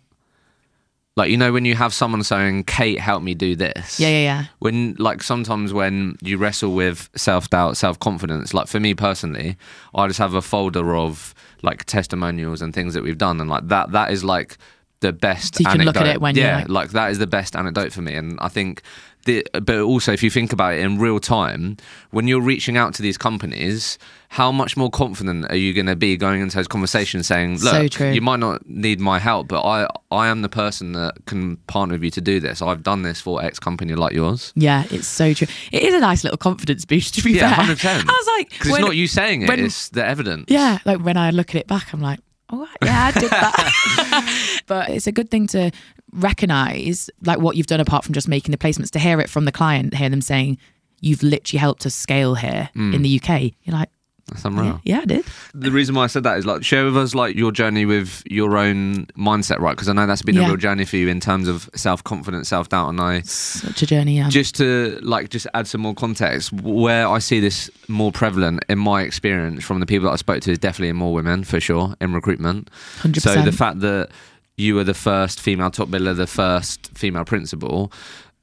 Like you know when you have someone saying, "Kate, help me do this." Yeah, yeah, yeah. When like sometimes when you wrestle with self doubt, self confidence. Like for me personally, I just have a folder of like testimonials and things that we've done, and like that that is like the best. So you can look at it when you're yeah, like- like that is the best anecdote for me, and I think. The, but also, if you think about it in real time, when you're reaching out to these companies, how much more confident are you going to be going into those conversations, saying, "Look, So you might not need my help, but I, I am the person that can partner with you to do this. I've done this for X company like yours." Yeah, it's so true. It is a nice little confidence boost, to be Yeah, fair. hundred percent. [LAUGHS] I was like, because it's not you saying it; when- it's the evidence. Yeah, like when I look at it back, I'm like, oh yeah, I did that. [LAUGHS] but it's a good thing to recognize like what you've done apart from just making the placements. To hear it from the client, hear them saying you've literally helped us scale here in mm. the UK. You're like, that's yeah, unreal. yeah, I did. The reason why I said that is like share with us like your journey with your own mindset, right? Because I know that's been a real journey for you in terms of self confidence, self doubt, and I Such a journey. Yeah. just to like just add some more context where i see this more prevalent in my experience from the people that i spoke to is definitely in more women for sure in recruitment 100%. so the fact that you were the first female top biller the first female principal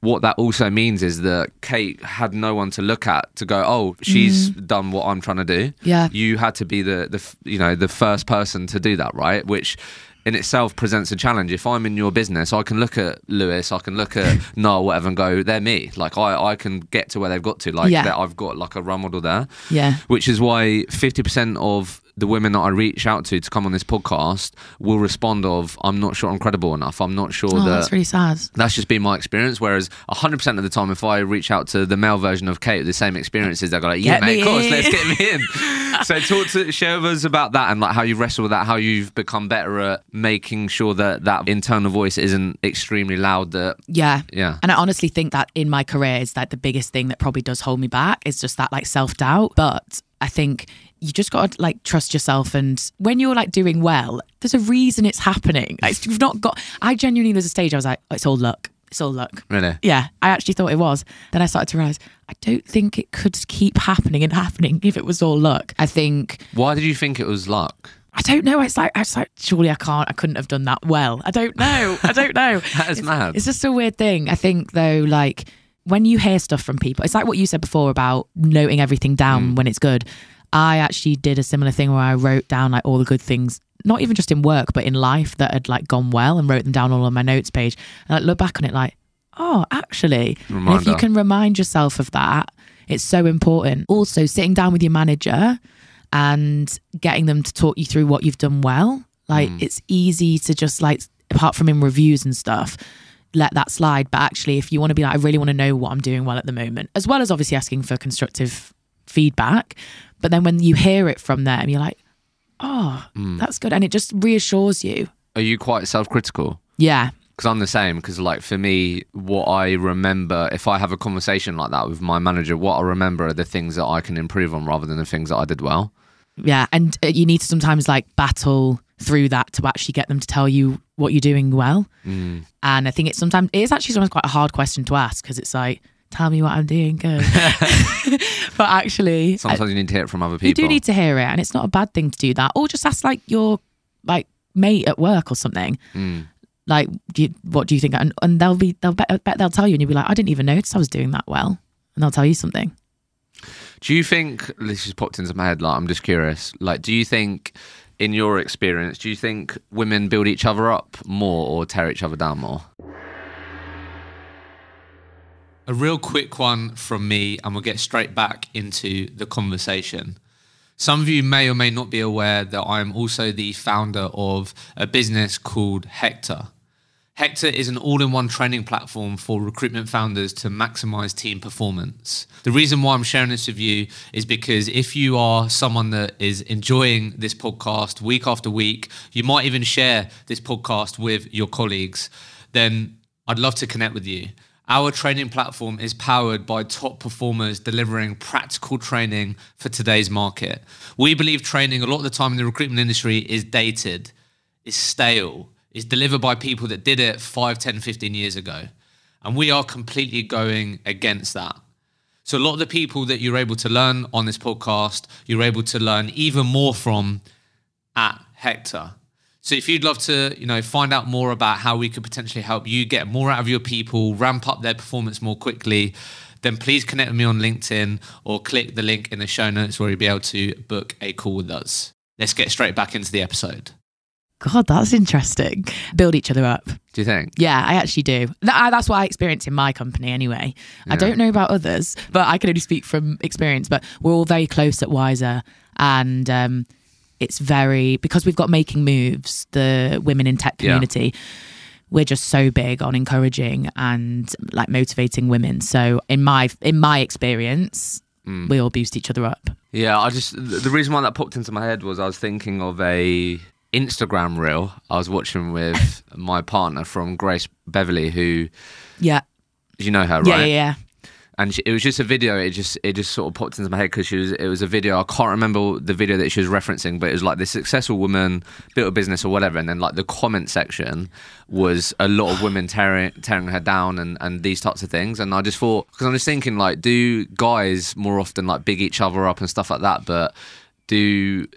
what that also means is that Kate had no one to look at to go, oh, she's mm. done what I'm trying to do. Yeah. you had to be the the you know the first person to do that, right? Which in itself presents a challenge. If I'm in your business, I can look at Lewis, I can look at [LAUGHS] Noel, whatever, and go, they're me. Like I, I can get to where they've got to. Like Yeah. that I've got like a role model there. yeah. Which is why 50% of the women that I reach out to to come on this podcast will respond of, I'm not sure I'm credible enough. I'm not sure Oh, that that's really sad. that's just been my experience. Whereas 100% of the time, if I reach out to the male version of Kate the same experiences, they're like, yeah, Get mate, of course, in." let's get me in. [LAUGHS] so talk to, share with us about that and like how you wrestle with that, how you've become better at making sure that that internal voice isn't extremely loud. That, Yeah. yeah. And I honestly think that in my career is like the biggest thing that probably does hold me back is just that like self doubt. But I think you just got to like trust yourself. And when you're like doing well, there's a reason it's happening. Like you've not got, I genuinely, there's a stage I was like, oh, it's all luck. It's all luck. Really? Yeah, I actually thought it was. Then I started to realize I don't think it could keep happening and happening if it was all luck. I think Why did you think it was luck? I don't know. It's like I was like, surely I can't. I couldn't have done that well. I don't know. I don't know. [LAUGHS] That is it's, mad. It's just a weird thing. I think though, like when you hear stuff from people, it's like what you said before about noting everything down mm. when it's good. I actually did a similar thing where I wrote down like all the good things, not even just in work, but in life that had like gone well, and wrote them down all on my notes page. And I look back on it like, oh, actually, and if you can remind yourself of that, it's so important. Also, sitting down with your manager and getting them to talk you through what you've done well. Like mm. it's easy to just like apart from in reviews and stuff, let that slide. But actually if you want to be like, I really want to know what I'm doing well at the moment, as well as obviously asking for constructive feedback. But then when you hear it from them, you're like, Oh, that's good. And it just reassures you. Are you quite self critical? Yeah. Because I'm the same. Because like for me, what I remember, if I have a conversation like that with my manager, what I remember are the things that I can improve on rather than the things that I did well. Yeah. And uh, you need to sometimes like battle through that to actually get them to tell you what you're doing well. Mm. And I think it's sometimes, it is actually sometimes quite a hard question to ask because it's like, tell me what I'm doing good. [LAUGHS] [LAUGHS] but actually, Sometimes you need to hear it from other people. you do need to hear it. And it's not a bad thing to do that. Or just ask like your like mate at work or something. Mm. Like, do you, what do you think? And, and they'll be, they'll bet, bet they'll tell you, and you'll be like, I didn't even notice I was doing that well. And they'll tell you something. Do you think this just popped into my head? Like, I'm just curious. Like, do you think, in your experience, do you think women build each other up more or tear each other down more? A real quick one from me, and we'll get straight back into the conversation. Some of you may or may not be aware that I'm also the founder of a business called Hector. Hector is an all in one training platform for recruitment founders to maximize team performance. The reason why I'm sharing this with you is because if you are someone that is enjoying this podcast week after week, you might even share this podcast with your colleagues, then I'd love to connect with you. Our training platform is powered by top performers delivering practical training for today's market. We believe training a lot of the time in the recruitment industry is dated, is stale, is delivered by people that did it 5, 10, 15 years ago. And we are completely going against that. So, a lot of the people that you're able to learn on this podcast, you're able to learn even more from at Hector. So if you'd love to, you know, find out more about how we could potentially help you get more out of your people, ramp up their performance more quickly, then please connect with me on LinkedIn or click the link in the show notes where you'll be able to book a call with us. Let's get straight back into the episode. God, that's interesting. Build each other up. Do you think? Yeah, I actually do. That, that's what I experience in my company anyway. I don't know about others, but I can only speak from experience. But we're all very close at Wiser. And um, it's very, because we've got making moves, the women in tech Yeah. community, we're just so big on encouraging and like motivating women. So in my in my experience, Mm. we all boost each other up. Yeah, I just the the reason why that popped into my head was I was thinking of a Instagram reel I was watching with [LAUGHS] my partner from Grace Beverley, who Yeah. you know her, right? Yeah, yeah, yeah. And she, it was just a video. It just it just sort of popped into my head because she was it was a video. I can't remember the video that she was referencing, but it was like this successful woman built a business or whatever, and then like the comment section was a lot of women tearing tearing her down and and these types of things. And I just thought because I'm just thinking like, do guys more often like big each other up and stuff like that? But do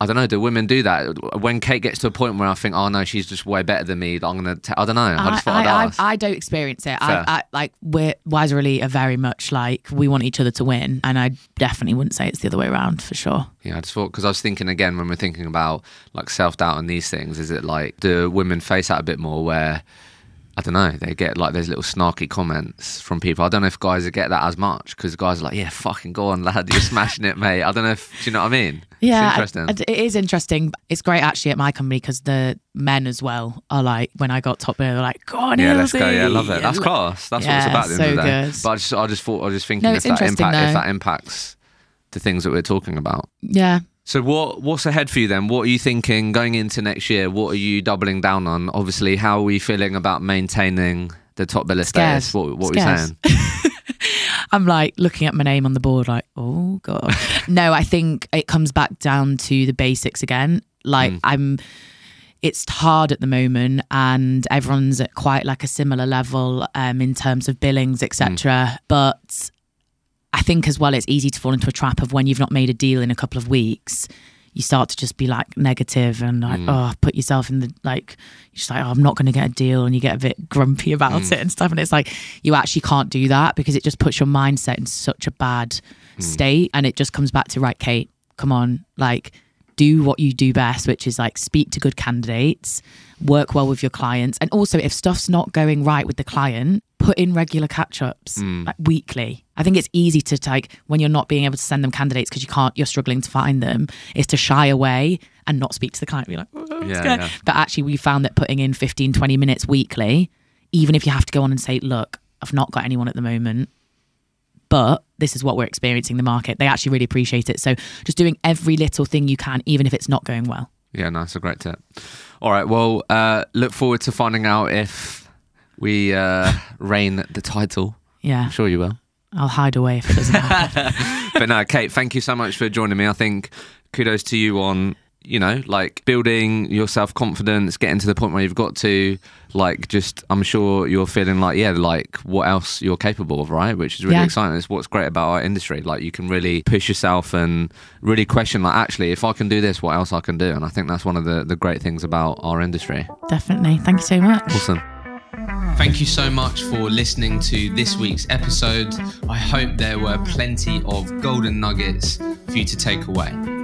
I don't know. Do women do that? When Kate gets to a point where I think, oh no, she's just way better than me. I'm gonna. T- I don't know. I just thought I'd I, ask. I, I don't experience it. I, I like we're Wiser Elite are very much like we want each other to win, and I definitely wouldn't say it's the other way around for sure. Yeah, I just thought because I was thinking again when we're thinking about like self doubt and these things, is it like do women face that a bit more where I don't know they get like those little snarky comments from people. I don't know if guys get that as much because guys are like, yeah, fucking go on, lad, you're smashing it, mate. I don't know if do you know what I mean? Yeah, it's interesting. I- I- it is interesting. It's great actually at my company because the men as well are like when I got top, biller they're like, "Go on, yeah, let's go. Hilsey." Yeah, love it. That's class. That's Yeah, what it's about. At the so end of the day. good. But I just, I just thought, I was just thinking No, if that impact, if that impacts the things that we're talking about. Yeah. So what what's ahead for you then? What are you thinking going into next year? What are you doubling down on? Obviously, how are we feeling about maintaining the top biller status? What, what are we saying? [LAUGHS] I'm like looking at my name on the board, like, oh god. [LAUGHS] no, I think it comes back down to the basics again. Like Mm. I'm it's hard at the moment and everyone's at quite like a similar level um in terms of billings, etc. But I think as well it's easy to fall into a trap of when you've not made a deal in a couple of weeks. You start to just be like negative and like, mm. oh, put yourself in the like, you're just like, oh, I'm not going to get a deal. And you get a bit grumpy about mm. it and stuff. And it's like, you actually can't do that because it just puts your mindset in such a bad mm. state. And it just comes back to, right, Kate, come on, like, do what you do best, which is like speak to good candidates, work well with your clients. And also, if stuff's not going right with the client, put in regular catch ups like weekly. I think it's easy to like when you're not being able to send them candidates because you can't, you're struggling to find them, is to shy away and not speak to the client. Be like, "Oh, Yeah, yeah. But actually, we found that putting in 15, 20 minutes weekly, even if you have to go on and say, look, I've not got anyone at the moment, but this is what we're experiencing the market. They actually really appreciate it. So just doing every little thing you can, even if it's not going well. Yeah, no, that's a great tip. All right, well, uh, look forward to finding out if we uh, [LAUGHS] reign the title. Yeah, I'm sure you will. I'll hide away if it doesn't happen. [LAUGHS] but no, Kate, thank you so much for joining me. I think kudos to you on, you know, like building your self confidence, getting to the point where you've got to, like, just, I'm sure you're feeling like, yeah, like what else you're capable of, right? Which is really Yeah. exciting. It's what's great about our industry. Like, you can really push yourself and really question, like, actually, if I can do this, what else I can do? And I think that's one of the, the great things about our industry. Definitely. Thank you so much. Awesome. Thank you so much for listening to this week's episode. I hope there were plenty of golden nuggets for you to take away.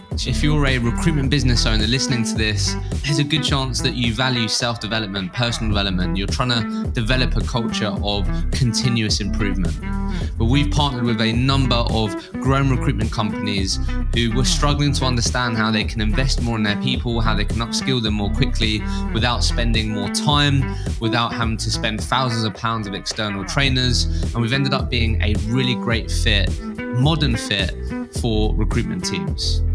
If you're a recruitment business owner listening to this, there's a good chance that you value self development, personal development. You're trying to develop a culture of continuous improvement. But we've partnered with a number of grown recruitment companies who were struggling to understand how they can invest more in their people, how they can upskill them more quickly without spending more time, without having to spend thousands of pounds of external trainers. And we've ended up being a really great fit, modern fit for recruitment teams.